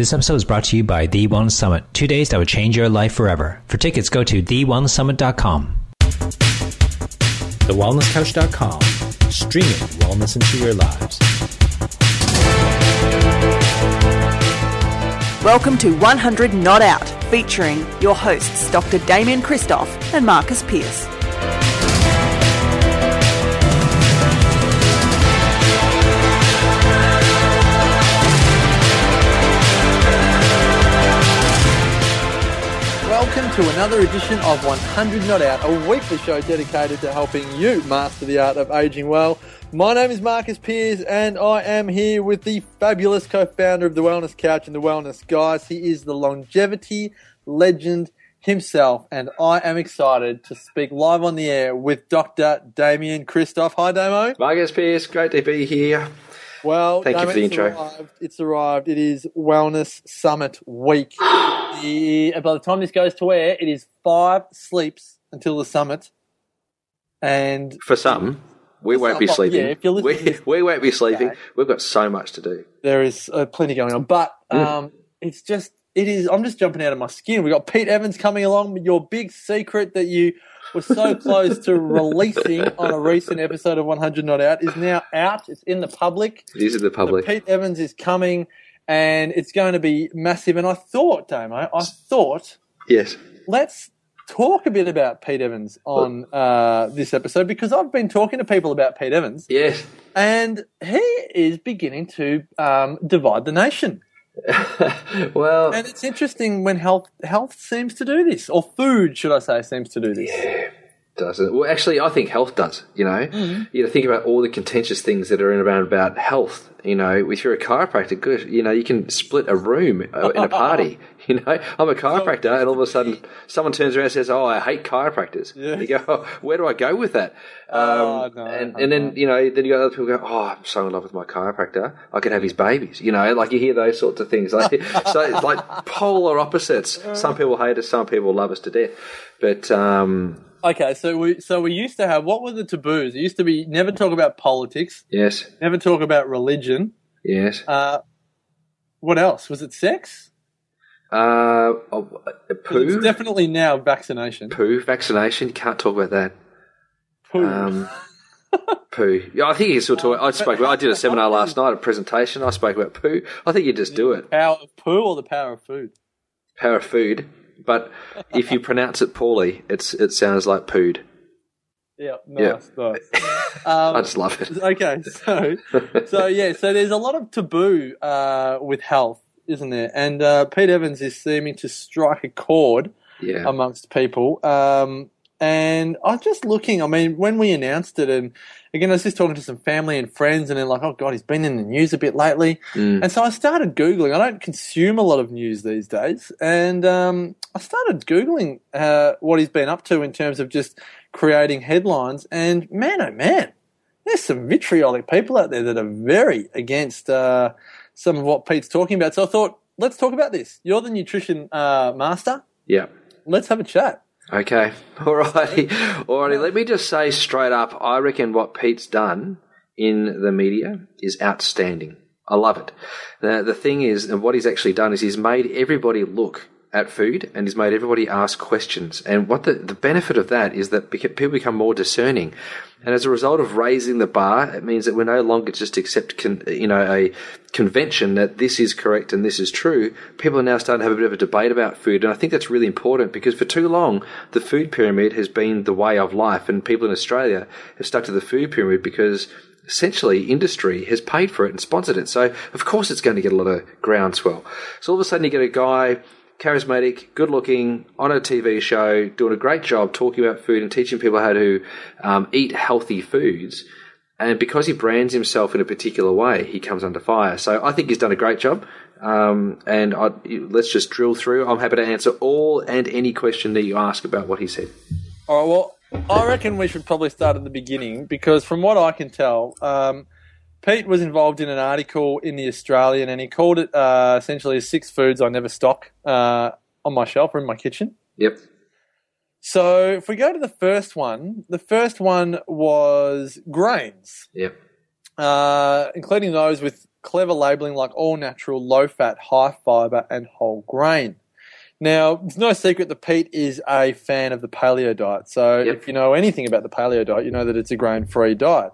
This episode is brought to you by The Wellness Summit. Two days that would change your life forever. For tickets, go to TheWellnessSummit.com. TheWellnessCouch.com. Streaming wellness into your lives. Welcome to 100 Not Out, featuring your hosts Dr. Damien Christoph and Marcus Pierce. Welcome to another edition of 100 Not Out, a weekly show dedicated to helping you master the art of aging well. My name is Marcus Pierce, and I am here with the fabulous co founder of the Wellness Couch and the Wellness Guys. He is the longevity legend himself, and I am excited to speak live on the air with Dr. Damien Christoph. Hi, Damo. Marcus Pierce, great to be here. Well, Thank you for the intro. Arrived. It's arrived. It is Wellness Summit Week. The- by the time this goes to air, it is five sleeps until the summit. And For some, we won't be sleeping. yeah, if you're listening we, this- we won't be sleeping. Okay. We've got so much to do. there is uh, plenty going on. But Mm. um, it's just, it is, I'm just jumping out of my skin. we got Pete Evans coming along with your big secret that you were so close to releasing on a recent episode of 100 Not Out is now out. It's in the public. These are the So public. Pete Evans is coming and it's going to be massive. And I thought, Damo, I thought, yes. let's talk a bit about Pete Evans on uh, this episode because I've been talking to people about Pete Evans Yes. and he is beginning to um, divide the nation. well, And it's interesting when health health seems to do this, or food, should I say, seems to do this. Doesn't. Well, actually, I think health does. You know, Mm-hmm. you know, think about all the contentious things that are in around about health. You know, if you're a chiropractor, good. You know, you can split a room uh, in a party. You know, I'm a chiropractor, and all of a sudden, someone turns around and says, "Oh, I hate chiropractors." Yeah. You go, oh, "Where do I go with that?" Oh, Um, no, and, and then you know, then you got other people go, "Oh, I'm so in love with my chiropractor. I could have his babies." You know, like you hear those sorts of things. Like, so it's like polar opposites. Some people hate us, some people love us to death. But um, Okay, so we so we used to have what were the taboos? It used to be never talk about politics, yes, never talk about religion. yes. Uh, what else? Was it sex? Uh, oh, uh, poo, It's definitely now vaccination. poo, vaccination. Can't talk about that. Poo. Um, poo. Yeah, I think you still talk. I spoke. About, I did a seminar last night, a presentation. I spoke about poo. I think you just do it. power of poo or the power of food? Power of food, but if you pronounce it poorly, it's it sounds like pooed. Yeah, nice, nice. Um, I just love it. okay, so so yeah, so there's a lot of taboo uh, with health, isn't there? And uh, Pete Evans is seeming to strike a chord Yeah. amongst people. Um, and I was just looking. I mean, when we announced it, and again, I was just talking to some family and friends, and they're like, "Oh God, he's been in the news a bit lately." Mm. And so I started googling. I don't consume a lot of news these days, and um, I started googling uh, what he's been up to in terms of just creating headlines. And man, oh man, there's some vitriolic people out there that are very against uh, some of what Pete's talking about. So I thought, let's talk about this. You're the nutrition uh, master. Yeah. Let's have a chat. Okay. Alrighty. Alrighty. Let me just say straight up, I reckon what Pete's done in the media is outstanding. I love it. The, the thing is, and what he's actually done is he's made everybody look at food and has made everybody ask questions. And what the, the benefit of that is that people become more discerning. And as a result of raising the bar, it means that we're no longer just accept, con, you know, a convention that this is correct and this is true. People are now starting to have a bit of a debate about food. And I think that's really important because for too long, the food pyramid has been the way of life. And people in Australia have stuck to the food pyramid because essentially industry has paid for it and sponsored it. So of course it's going to get a lot of groundswell. So all of a sudden you get a guy charismatic, good looking, on a TV show, doing a great job talking about food and teaching people how to um, eat healthy foods. And because he brands himself in a particular way, he comes under fire. So I think he's done a great job. Um, and I, let's just drill through. I'm happy to answer all and any question that you ask about what he said. All right. Well, I reckon we should probably start at the beginning because, from what I can tell, um, Pete was involved in an article in the Australian, and he called it uh, essentially six foods I never stock uh, on my shelf or in my kitchen. Yep. So, if we go to the first one, the first one was grains, Yep. uh, including those with clever labeling like all natural, low fat, high fiber, and whole grain. Now, it's no secret that Pete is a fan of the paleo diet. So, Yep. if you know anything about the paleo diet, you know that it's a grain free diet.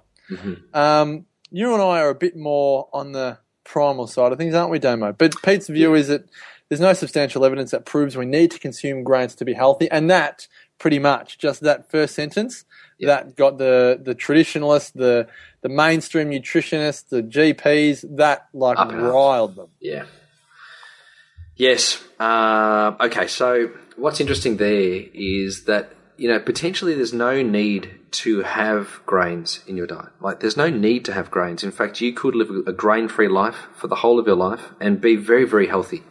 Um, you and I are a bit more on the primal side of things, aren't we, Damo? But Pete's view is that there's no substantial evidence that proves we need to consume grains to be healthy, and that pretty much just that first sentence that got the the traditionalists, the the mainstream nutritionists, the GPs that like Up riled them. Yeah. Yes. Um, okay. So what's interesting there is that you know potentially there's no need to have grains in your diet. Like there's no need to have grains. In fact, you could live a grain-free life for the whole of your life and be very, very healthy.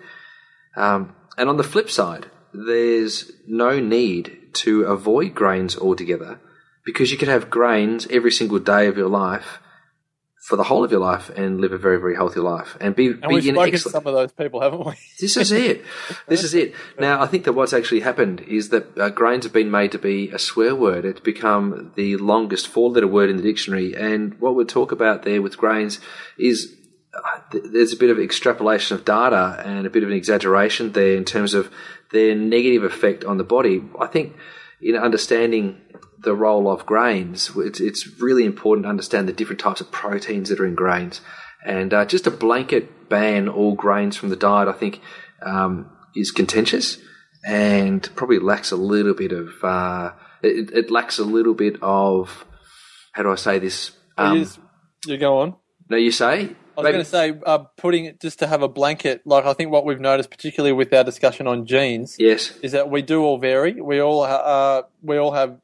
Um, and on the flip side, there's no need to avoid grains altogether because you could have grains every single day of your life for the whole of your life and live a very, very healthy life and be, And be we've in spoken to excellent. some of those people, haven't we? This is it. This is it. Now, I think that what's actually happened is that uh, grains have been made to be a swear word. It's become the longest four letter word in the dictionary. And what we'll talk about there with grains is uh, th- there's a bit of extrapolation of data and a bit of an exaggeration there in terms of their negative effect on the body. I think in understanding the role of grains, it's, it's really important to understand the different types of proteins that are in grains. And uh, just a blanket ban all grains from the diet, I think, um, is contentious and probably lacks a little bit of. Uh, it, it lacks a little bit of. How do I say this? Um, you, you go on. no, you say. I was going to say, uh, putting it just to have a blanket, like I think what we've noticed, particularly with our discussion on genes, Yes. is that we do all vary. We all ha- uh, we all have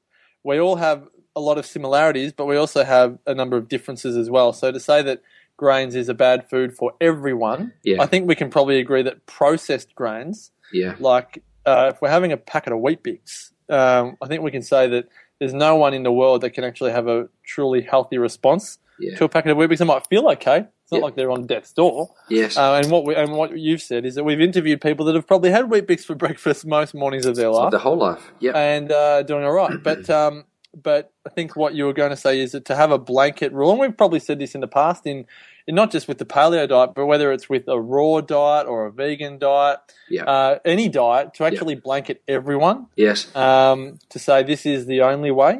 we all have a lot of similarities, but we also have a number of differences as well. So to say that grains is a bad food for everyone, Yeah. I think we can probably agree that processed grains, Yeah. like uh, if we're having a packet of Weet-Bix, um, I think we can say that there's no one in the world that can actually have a truly healthy response Yeah. to a packet of Weet-Bix. They might feel okay. It's not Yeah. like they're on death's door. Yes. Uh, and what we, and what you've said is that we've interviewed people that have probably had Weet-Bix for breakfast most mornings of their life the whole life. Yeah. and uh, doing all right. But um, but I think what you were going to say is that to have a blanket rule, and we've probably said this in the past, in, in not just with the paleo diet, but whether it's with a raw diet or a vegan diet, Yeah. uh, any diet, to actually blanket everyone yes. um, to say this is the only way.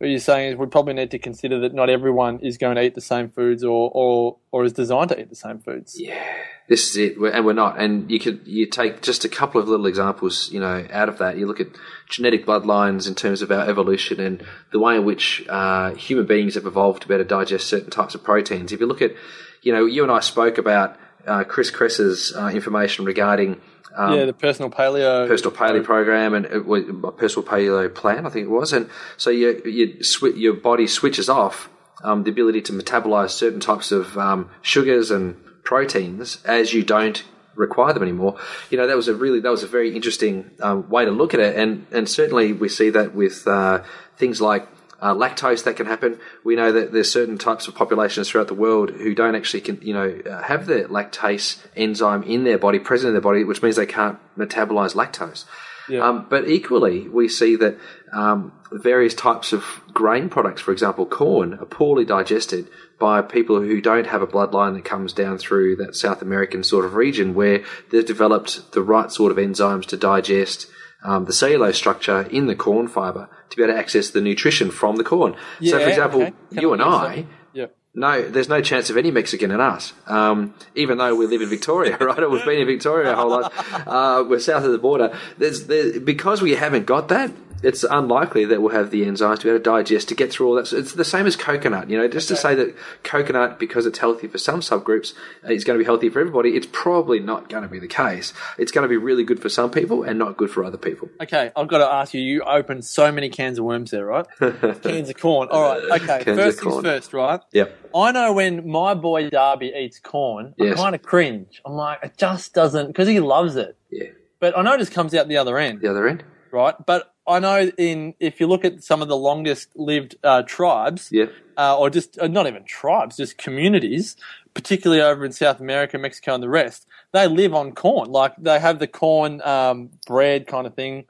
What you're saying is we probably need to consider that not everyone is going to eat the same foods or, or, or is designed to eat the same foods. Yeah, this is it, We're- and we're not. And you could you take just a couple of little examples, you know, out of that. You look at genetic bloodlines in terms of our evolution and the way in which uh, human beings have evolved to better digest certain types of proteins. If you look at, you know, you and I spoke about uh, Chris Kresser's uh, information regarding. Um, yeah, the personal paleo. personal paleo program and it was a personal paleo plan, I think it was. And so you, you swi your body switches off um, the ability to metabolize certain types of um, sugars and proteins as you don't require them anymore. You know, that was a really that was a very interesting um, way to look at it, and and certainly we see that with uh, things like. Uh, lactose that can happen. We know that there's certain types of populations throughout the world who don't actually, can, you know, uh, have the lactase enzyme in their body, present in their body, which means they can't metabolize lactose. Yeah. Um, but equally, we see that um, various types of grain products, for example, corn, are poorly digested by people who don't have a bloodline that comes down through that South American sort of region where they've developed the right sort of enzymes to digest um, the cellulose structure in the corn fiber to be able to access the nutrition from the corn. so, for example, okay. You and I. Yeah. no, there's no chance of any Mexican in us. Um, even though we live in Victoria, right? We've been in Victoria our whole life. Uh, we're south of the border. There's, there, because we haven't got that, it's unlikely that we'll have the enzymes to be able to digest to get through all that. So it's the same as coconut. You know, just to say that coconut, because it's healthy for some subgroups, uh, is going to be healthy for everybody. It's probably not going to be the case. It's going to be really good for some people and not good for other people. Okay, I've got to ask you. You opened so many cans of worms there, right? cans of corn. All right. Okay. Cans first things first, right? Yep. I know when my boy Darby eats corn, I kind of cringe. I'm like, it just doesn't because he loves it. Yeah. But I know it just comes out the other end, The other end. right? But I know in if you look at some of the longest lived uh, tribes, Yeah. uh, or just uh, not even tribes, just communities, particularly over in South America, Mexico, and the rest, they live on corn. Like they have the corn um, bread kind of thing,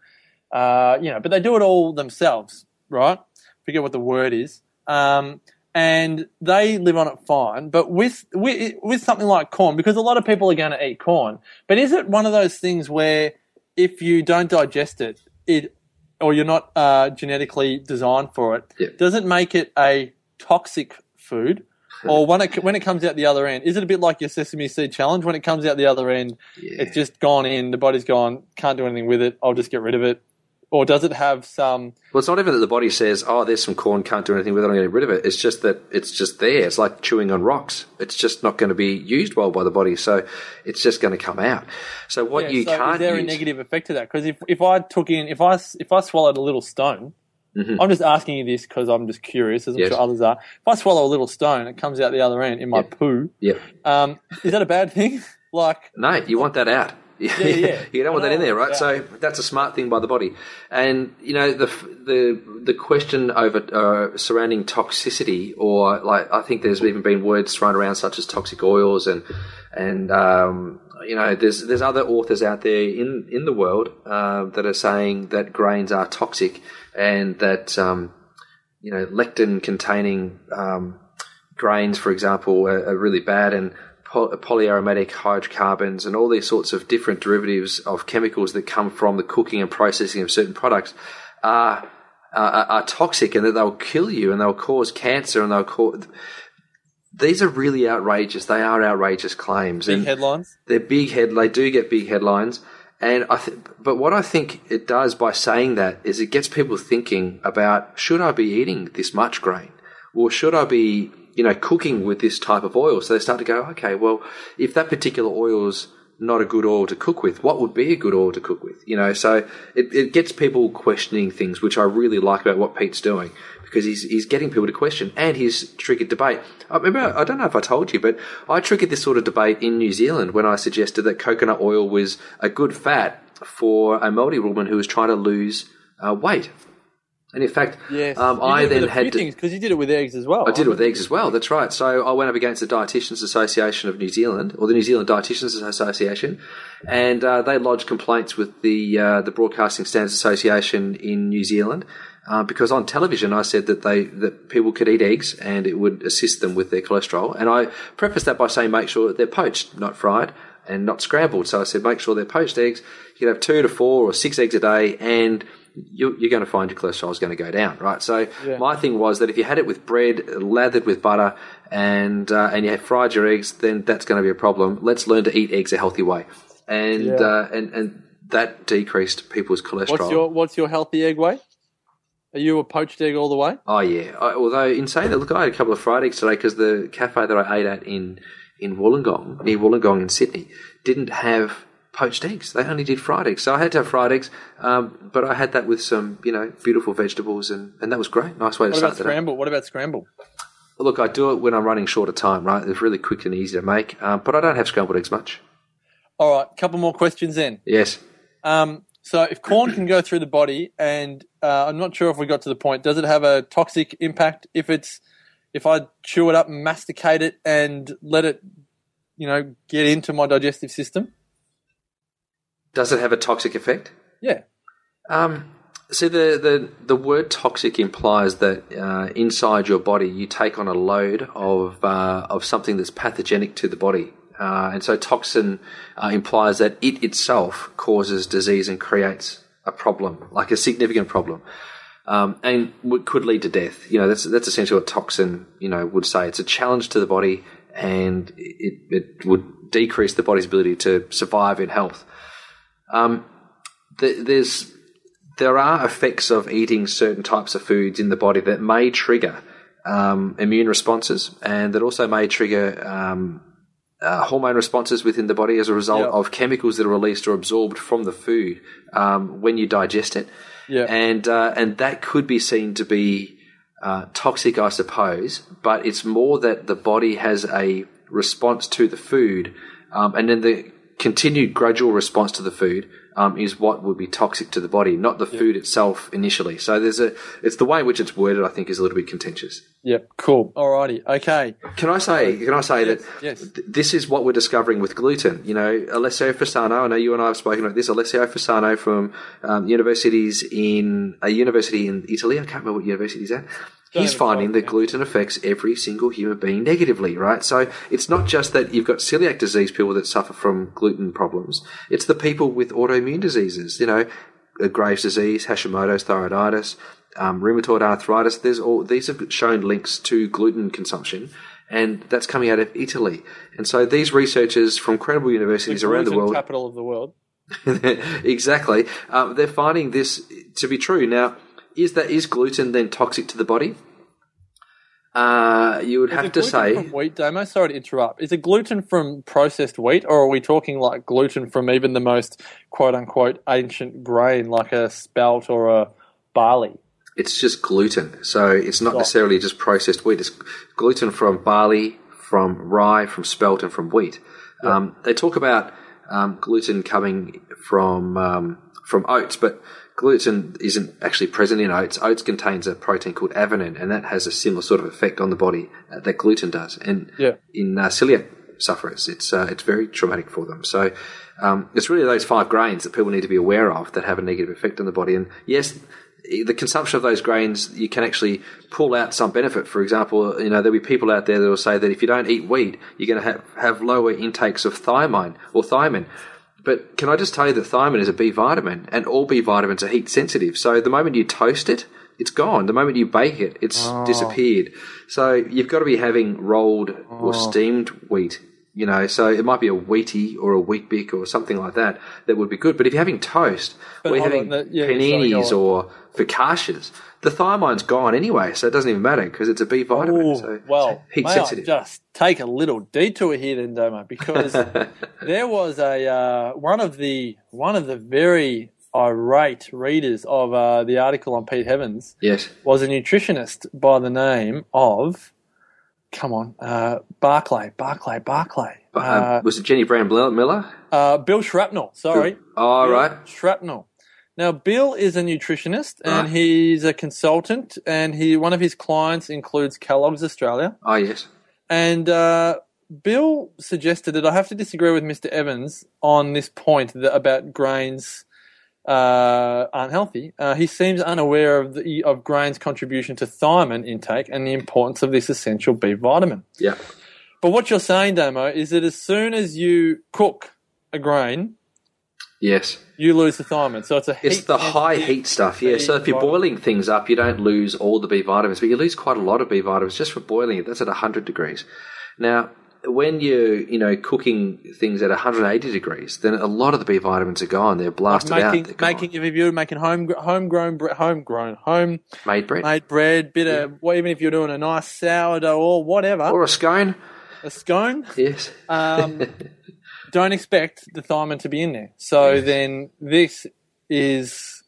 uh, you know, but they do it all themselves, right? Forget what the word is. Um, and they live on it fine. But with, with with something like corn, because a lot of people are going to eat corn, but is it one of those things where if you don't digest it, it or you're not uh, genetically designed for it, Yeah. does it make it a toxic food? Or when it when it comes out the other end, is it a bit like your sesame seed challenge? When it comes out the other end, Yeah. it's just gone in. The body's gone. Can't do anything with it. I'll just get rid of it. Or does it have some? Well, it's not even that the body says, "Oh, there's some corn, can't do anything with it. I'm going to get rid of it." It's just that it's just there. It's like chewing on rocks. It's just not going to be used well by the body, so it's just going to come out. So what Yeah, you so can't is there use, a negative effect to that? Because if if I took in if I if I swallowed a little stone, Mhm. I'm just asking you this because I'm just curious, as I'm Yes. sure others are. If I swallow a little stone, it comes out the other end in my Yeah. poo. yeah, Um, is that a bad thing? like, no, you want that out. yeah. you don't want that in there, right? yeah. So that's a smart thing by the body. And you know the the the question over uh, surrounding toxicity, or like I think there's even been words thrown around such as toxic oils, and and um, you know there's there's other authors out there in in the world uh, that are saying that grains are toxic, and that um, you know lectin containing um, grains, for example, are, are really bad, and poly- polyaromatic hydrocarbons and all these sorts of different derivatives of chemicals that come from the cooking and processing of certain products are are, are toxic, and that they'll kill you, and they'll cause cancer, and they'll cause. These are really outrageous. They are outrageous claims, big and headlines. they're big head. They do get big headlines, and I. Th- but what I think it does by saying that is it gets people thinking about should I be eating this much grain, or should I be you know cooking with this type of oil? So they start to go, okay, well, if that particular oil's not a good oil to cook with, what would be a good oil to cook with? You know, so it, it gets people questioning things, which I really like about what Pete's doing because he's he's getting people to question and he's triggered debate. I remember I don't know if I told you, but I triggered this sort of debate in New Zealand when I suggested that coconut oil was a good fat for a Maori woman who was trying to lose uh, weight. And in fact, Yes. um, I then with a few had because you did it with eggs as well. I did it with eggs as well. That's right. So I went up against the Dietitians Association of New Zealand, or the New Zealand Dietitians Association, and uh, they lodged complaints with the uh, the Broadcasting Standards Association in New Zealand uh, because on television I said that they that people could eat eggs and it would assist them with their cholesterol, and I prefaced that by saying make sure that they're poached, not fried. And not scrambled. So I said, make sure they're poached eggs. You can have two to four or six eggs a day, and you're, you're going to find your cholesterol is going to go down, right? So Yeah. my thing was that if you had it with bread, lathered with butter, and uh, and you had fried your eggs, then that's going to be a problem. Let's learn to eat eggs a healthy way, and Yeah. uh, and and that decreased people's cholesterol. What's your What's your healthy egg weight? Are you a poached egg all the way? Oh yeah. I, although in saying that, look, I had a couple of fried eggs today because the cafe that I ate at in in Wollongong, near Wollongong in Sydney, didn't have poached eggs. They only did fried eggs. So I had to have fried eggs, um, but I had that with some, you know, beautiful vegetables, and, and that was great. Nice way to start the day. scramble? What about scramble? Well, Look, I do it when I'm running short of time, right? It's really quick and easy to make, um, but I don't have scrambled eggs much. All right, couple more questions then. Yes. Um, so if corn can go through the body, and uh, I'm not sure if we got to the point, does it have a toxic impact if it's if I chew it up and masticate it and let it, you know, get into my digestive system? Does it have a toxic effect? Yeah. Um, see, the, the, the word toxic implies that uh, inside your body you take on a load of, uh, of something that's pathogenic to the body. Uh, and so toxin uh, implies that it itself causes disease and creates a problem, like a significant problem. Um, and w- could lead to death. You know, that's that's essentially what toxin, you know, would say. It's a challenge to the body, and it, it would decrease the body's ability to survive in health. Um, th- there's there are effects of eating certain types of foods in the body that may trigger um, immune responses, and that also may trigger um, uh, hormone responses within the body as a result Yeah. of chemicals that are released or absorbed from the food um, when you digest it. Yeah. And uh, and that could be seen to be uh, toxic, I suppose. But it's more that the body has a response to the food, um, and then the continued gradual response to the food um, is what would be toxic to the body, not the food itself initially. So there's a, it's the way in which it's worded. I think is a little bit contentious. Yep. Cool. Alrighty. Okay. Can I say? Can I say that yes. th- this is what we're discovering with gluten? You know, Alessio Fasano. I know you and I have spoken about this. Alessio Fasano from um, universities in a university in Italy. I can't remember what university he's at. He's finding that gluten affects every single human being negatively, right? So it's not just that you've got celiac disease people that suffer from gluten problems. It's the people with autoimmune diseases, you know, Graves' disease, Hashimoto's thyroiditis, um, rheumatoid arthritis. There's all these have shown links to gluten consumption, and that's coming out of Italy. And so these researchers from credible universities around the world, capital of the world. exactly, um, they're finding this to be true. Now, is that is gluten then toxic to the body? Uh, you would Is have it to gluten say from wheat, Damo? Sorry to interrupt. Is it gluten from processed wheat, or are we talking like gluten from even the most quote unquote ancient grain, like a spelt or a barley? it's just gluten. So it's not Right. necessarily just processed wheat. It's gluten from barley, from rye, from spelt, and from wheat. Um, they talk about um, gluten coming from um, from oats, but gluten isn't actually present in oats. Oats contains a protein called avenin, and that has a similar sort of effect on the body uh, that gluten does. And Yeah. in uh, celiac sufferers, it's uh, it's very traumatic for them. So um, it's really those five grains that people need to be aware of that have a negative effect on the body. And yes, the consumption of those grains, you can actually pull out some benefit. For example, you know there'll be people out there that will say that if you don't eat wheat, you're going to have, have lower intakes of thiamine or thiamine. But can I just tell you that thiamine is a B vitamin, and all B vitamins are heat sensitive. So the moment you toast it, it's gone. The moment you bake it, it's oh. disappeared. So you've got to be having rolled or oh. steamed wheat. You know, so it might be a wheaty or a wheat bick or something like that that would be good. But if you're having toast, But you're having that- yeah, paninis or focaccias, the thiamine's gone anyway, so it doesn't even matter because it's a B vitamin. Ooh, so well, heat may sensitive. I just take a little detour here, then, Domo, because there was a uh, one of the one of the very irate readers of uh, the article on Pete Evans yes. was a nutritionist by the name of, come on, uh, Barclay, Barclay, Barclay, uh, was it Jennie Brand-Miller? uh, Bill Shrapnel. Sorry, All Bill right. Shrapnel. Now, Bill is a nutritionist and Right. he's a consultant, and he one of his clients includes Kellogg's Australia. Oh, yes. And uh, Bill suggested that I have to disagree with Mr. Evans on this point that, about grains uh, aren't healthy. Uh, he seems unaware of the of grains' contribution to thiamine intake and the importance of this essential B vitamin. Yeah. But what you're saying, Damo, is that as soon as you cook a grain, Yes. you lose the thiamine. So it's a It's the high heat stuff, yeah. So if you're vitamin. boiling things up, you don't lose all the B vitamins, but you lose quite a lot of B vitamins just for boiling it. That's at 100 degrees. Now, when you're, you know, cooking things at 180 degrees, then a lot of the B vitamins are gone. They're blasted out. making They're making if you're making home homegrown homegrown home made bread made bread, bit of well, even if you're doing a nice sourdough or whatever, or a scone. a scone. Yes. Um, don't expect the thiamine to be in there. So then this is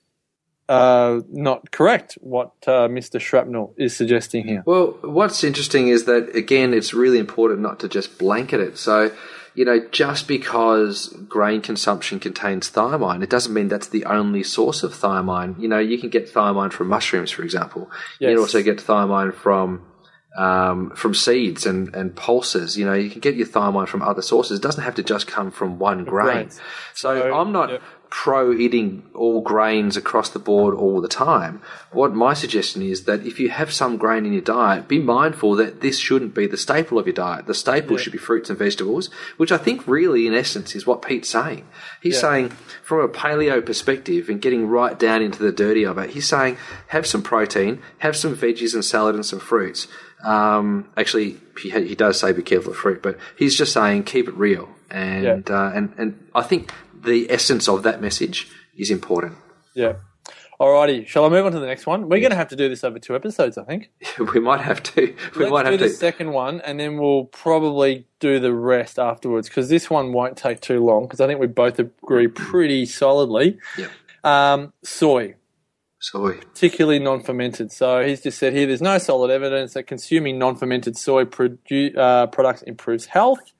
uh, not correct. What uh, Mr. Shrapnel is suggesting here. Well, what's interesting is that again, it's really important not to just blanket it. So, you know, just because grain consumption contains thiamine, it doesn't mean that's the only source of thiamine. You know, you can get thiamine from mushrooms, for example. You can also get thiamine from um, from seeds and, and pulses. You know, you can get your thiamine from other sources. It doesn't have to just come from one grain. So, So, I'm not yep. pro eating all grains across the board all the time. What my suggestion is that if you have some grain in your diet, be mindful that this shouldn't be the staple of your diet. The staple should be fruits and vegetables, which I think really, in essence, is what Pete's saying. He's saying, from a paleo perspective and getting right down into the dirty of it, he's saying, have some protein, have some veggies and salad and some fruits. Um, actually, he, he does say be careful of fruit, but he's just saying keep it real. And, uh, and, and I think the essence of that message is important. Yeah. Alrighty, shall I move on to the next one? We're going to have to do this over two episodes, I think. we might have to. We Let's might do have the second one, and then we'll probably do the rest afterwards because this one won't take too long because I think we both agree pretty solidly. Yep. Um, soy, Soy. particularly non-fermented. So he's just said here, there's no solid evidence that consuming non-fermented soy produ- uh, products improves health.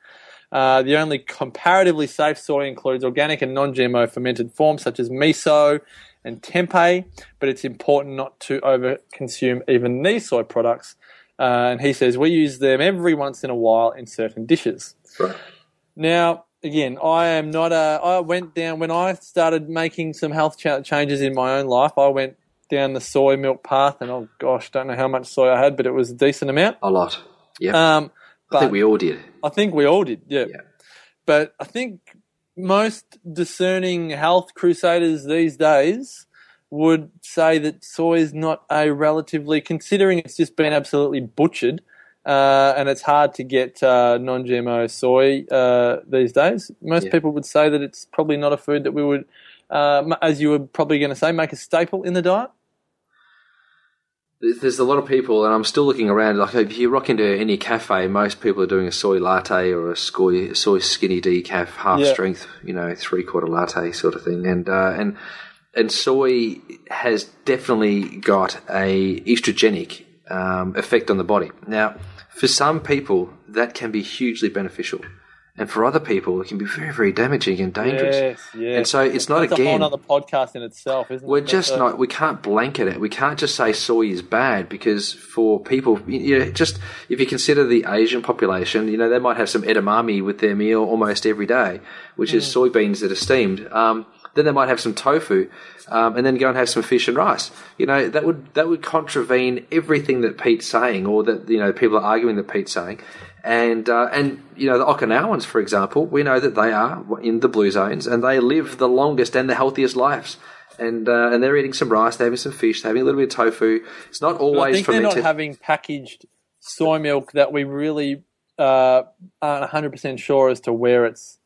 Uh, the only comparatively safe soy includes organic and non-GMO fermented forms such as miso and tempeh, but it's important not to over-consume even these soy products. Uh, and he says we use them every once in a while in certain dishes. Right. Now, again, I am not a. I went down when I started making some health cha- changes in my own life. I went down the soy milk path, and oh gosh, don't know how much soy I had, but it was a decent amount. A lot. Yeah. Um, I think we all did. I think we all did, yeah. Yeah. But I think most discerning health crusaders these days would say that soy is not a relatively, considering it's just been absolutely butchered, uh, and it's hard to get uh, non-GMO soy uh, these days. Most Yeah. people would say that it's probably not a food that we would, uh, as you were probably going to say, make a staple in the diet. There's a lot of people, and I'm still looking around. Like if you rock into any cafe, most people are doing a soy latte or a soy soy skinny decaf, half Yeah. strength, you know, three quarter latte sort of thing. And uh, and and soy has definitely got a estrogenic um, effect on the body. Now, for some people, that can be hugely beneficial, and for other people, it can be very very damaging and dangerous. Yes, yes. And so it's not That's again. a whole other podcast in itself, isn't We're it? just That's a- not. We can't blanket it. We can't just say soy is bad because for people, you know, just if you consider the Asian population, you know, they might have some edamame with their meal almost every day, which is soybeans that are steamed. Um, then they might have some tofu, um, and then go and have some fish and rice. You know, that would that would contravene everything that Pete's saying, or that you know people are arguing that Pete's saying. And uh, and you know the Okinawans, for example, we know that they are in the blue zones and they live the longest and the healthiest lives. And uh, and they're eating some rice, they're having some fish, they're having a little bit of tofu. It's not But I always think they're not having packaged soy milk that we really uh, aren't 100% sure as to where it's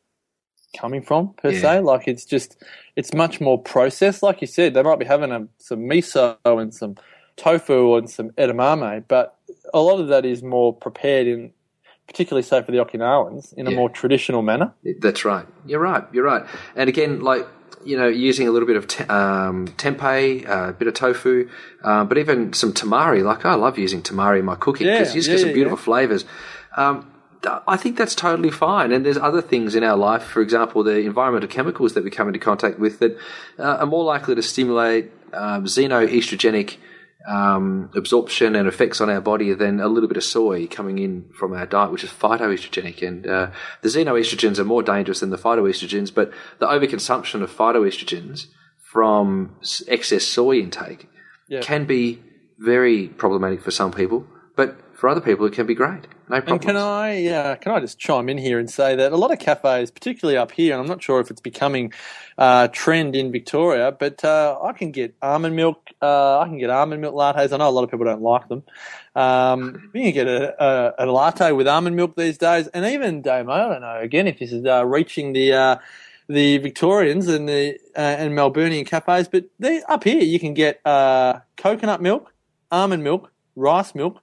coming from per Yeah. se. Like it's just, it's much more processed. Like you said, they might be having a, some miso and some tofu and some edamame, but a lot of that is more prepared in, particularly say for the Okinawans, in a Yeah. more traditional manner. That's right. You're right. You're right. And again, like you know, using a little bit of te- um, tempeh, uh, a bit of tofu, uh, but even some tamari. Like I love using tamari in my cooking Yeah, because you just yeah, get some yeah, beautiful flavors. Um, I think that's totally fine. And there's other things in our life, for example, the environmental chemicals that we come into contact with that uh, are more likely to stimulate um, xenoestrogenic um, absorption and effects on our body than a little bit of soy coming in from our diet, which is phytoestrogenic. And uh, the xenoestrogens are more dangerous than the phytoestrogens, but the overconsumption of phytoestrogens from excess soy intake Yeah. can be very problematic for some people, but for other people it can be great. No problem. And can I, uh, can I just chime in here and say that a lot of cafes, particularly up here, and I'm not sure if it's becoming uh, trend in Victoria, but uh, I can get almond milk. Uh, I can get almond milk lattes. I know a lot of people don't like them. Um, you can get a, a, a latte with almond milk these days, and even Damo. I don't know. Again, if this is uh, reaching the uh, the Victorians and the uh, and Melburnian cafes, but they, up here you can get uh, coconut milk, almond milk, rice milk,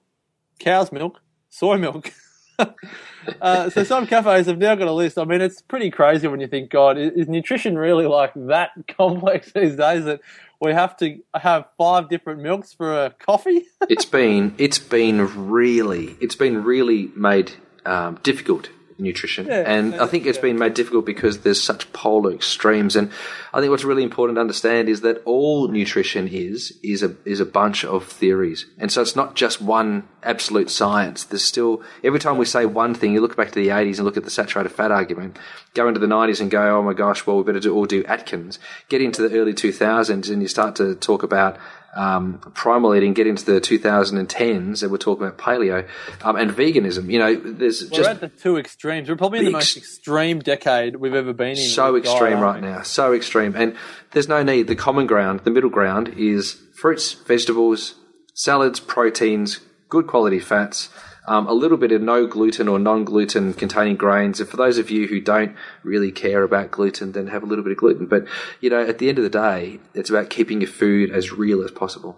cow's milk, soy milk. uh, so some cafes have now got a list. I mean, it's pretty crazy when you think, God, is, is nutrition really like that complex these days that we have to have five different milks for a coffee? it's been it's been really it's been really made um, difficult nutrition. Yeah, and I think it's been made difficult because there's such polar extremes. And I think what's really important to understand is that all nutrition is is a is a bunch of theories. And so it's not just one absolute science. There's still every time we say one thing you look back to the 80s and look at the saturated fat argument go into the 90s and go oh my gosh well we better do, all do Atkins. Get into the early 2000s and you start to talk about um, primal eating, get into the 2010s, and we're talking about paleo um, and veganism. You know, there's We're just at the two extremes. We're probably in the most extreme decade we've ever been in. so diet, extreme right now, so extreme. And there's no need. The common ground, the middle ground, is fruits, vegetables, salads, proteins, good quality fats. Um, a little bit of no gluten or non gluten containing grains. And for those of you who don't really care about gluten, then have a little bit of gluten. But, you know, at the end of the day, it's about keeping your food as real as possible.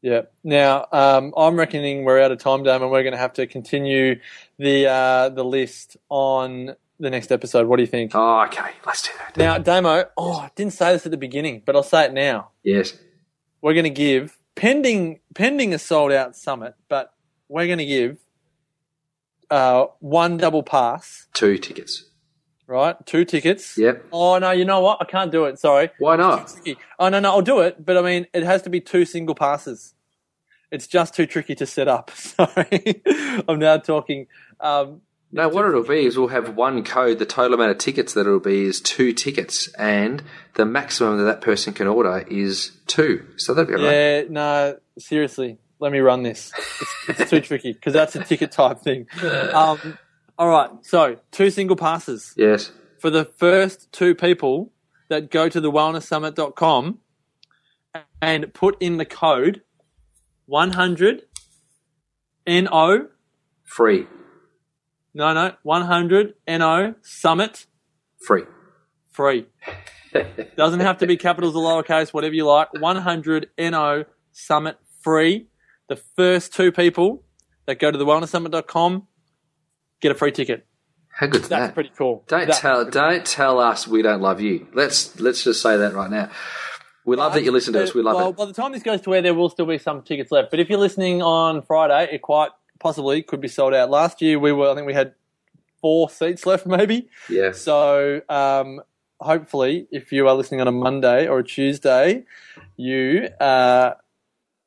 Yeah. Now, um, I'm reckoning we're out of time, Dame, and we're going to have to continue the uh, the list on the next episode. What do you think? Oh, okay. Let's do that. Now, Damo, oh, I didn't say this at the beginning, but I'll say it now. Yes. We're going to give pending pending a sold out summit, but we're going to give uh, one double pass, Two tickets. right? Two tickets. Yep. Oh no, you know what? I can't do it. Sorry. Why not? Oh no, no, I'll do it. But I mean, it has to be two single passes. It's just too tricky to set up. Sorry, I'm now talking. Um, No, what it'll be is we'll have one code. The total amount of tickets that it'll be is two tickets, and the maximum that that person can order is two. So that'd be all right. yeah, no, seriously, let me run this. It's, it's too tricky because that's a ticket type thing. Um, all right, so two single passes Yes. for the first two people that go to the wellnesssummit.com and put in the code 100 NO Free. No, no, 100 NO Summit Free. free. Doesn't have to be capitals or lowercase, whatever you like. 100 NO Summit free. The first two people that go to the wellnesssummit.com get a free ticket. How good's That's that? pretty cool. Don't That- tell don't tell us we don't love you. Let's let's just say that right now. We love that you listen to us. We love well, it. by the time this goes to air, there will still be some tickets left. But if you're listening on Friday, it quite possibly could be sold out. Last year, we were, I think we had four seats left, maybe. Yeah. So um, hopefully, if you are listening on a Monday or a Tuesday, you uh,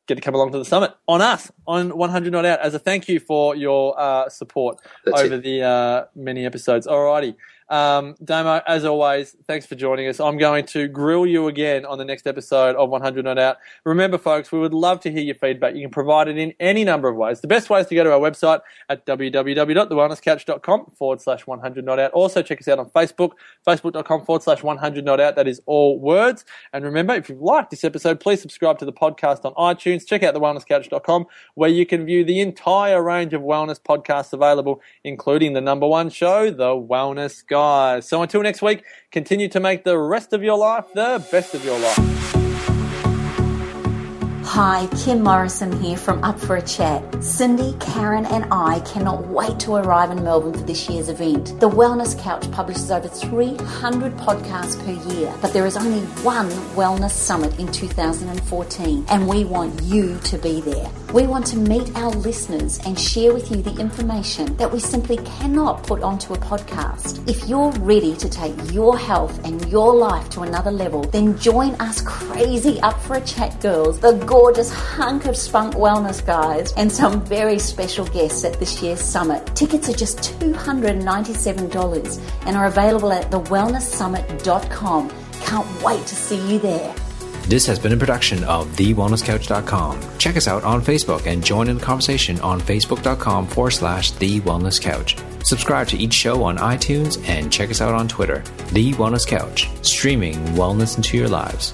get to come along to the summit on us on 100 Not Out as a thank you for your uh, support That's over it. the uh, many episodes. Alrighty. Um, Damo, as always, thanks for joining us. I'm going to grill you again on the next episode of 100 Not Out. Remember, folks, we would love to hear your feedback. You can provide it in any number of ways. The best way is to go to our website at www.thewellnesscouch.com forward slash 100 Not Out. Also, check us out on Facebook, facebook.com forward slash 100 Not Out. That is all words. And remember, if you've liked this episode, please subscribe to the podcast on iTunes. Check out thewellnesscouch.com where you can view the entire range of wellness podcasts available, including the number one show, The Wellness Guys. So until next week, continue to make the rest of your life the best of your life. Hi, Kim Morrison here from Up for a Chat. Cindy, Karen, and I cannot wait to arrive in Melbourne for this year's event. The Wellness Couch publishes over 300 podcasts per year, but there is only one Wellness Summit in 2014, and we want you to be there. We want to meet our listeners and share with you the information that we simply cannot put onto a podcast. If you're ready to take your health and your life to another level, then join us crazy Up for a Chat girls, the gorgeous hunk of spunk wellness guys, and some very special guests at this year's summit. Tickets are just $297 and are available at thewellnesssummit.com. Can't wait to see you there. This has been a production of TheWellnessCouch.com. Check us out on Facebook and join in the conversation on Facebook.com forward slash The Wellness Couch. Subscribe to each show on iTunes and check us out on Twitter. The Wellness Couch, streaming wellness into your lives.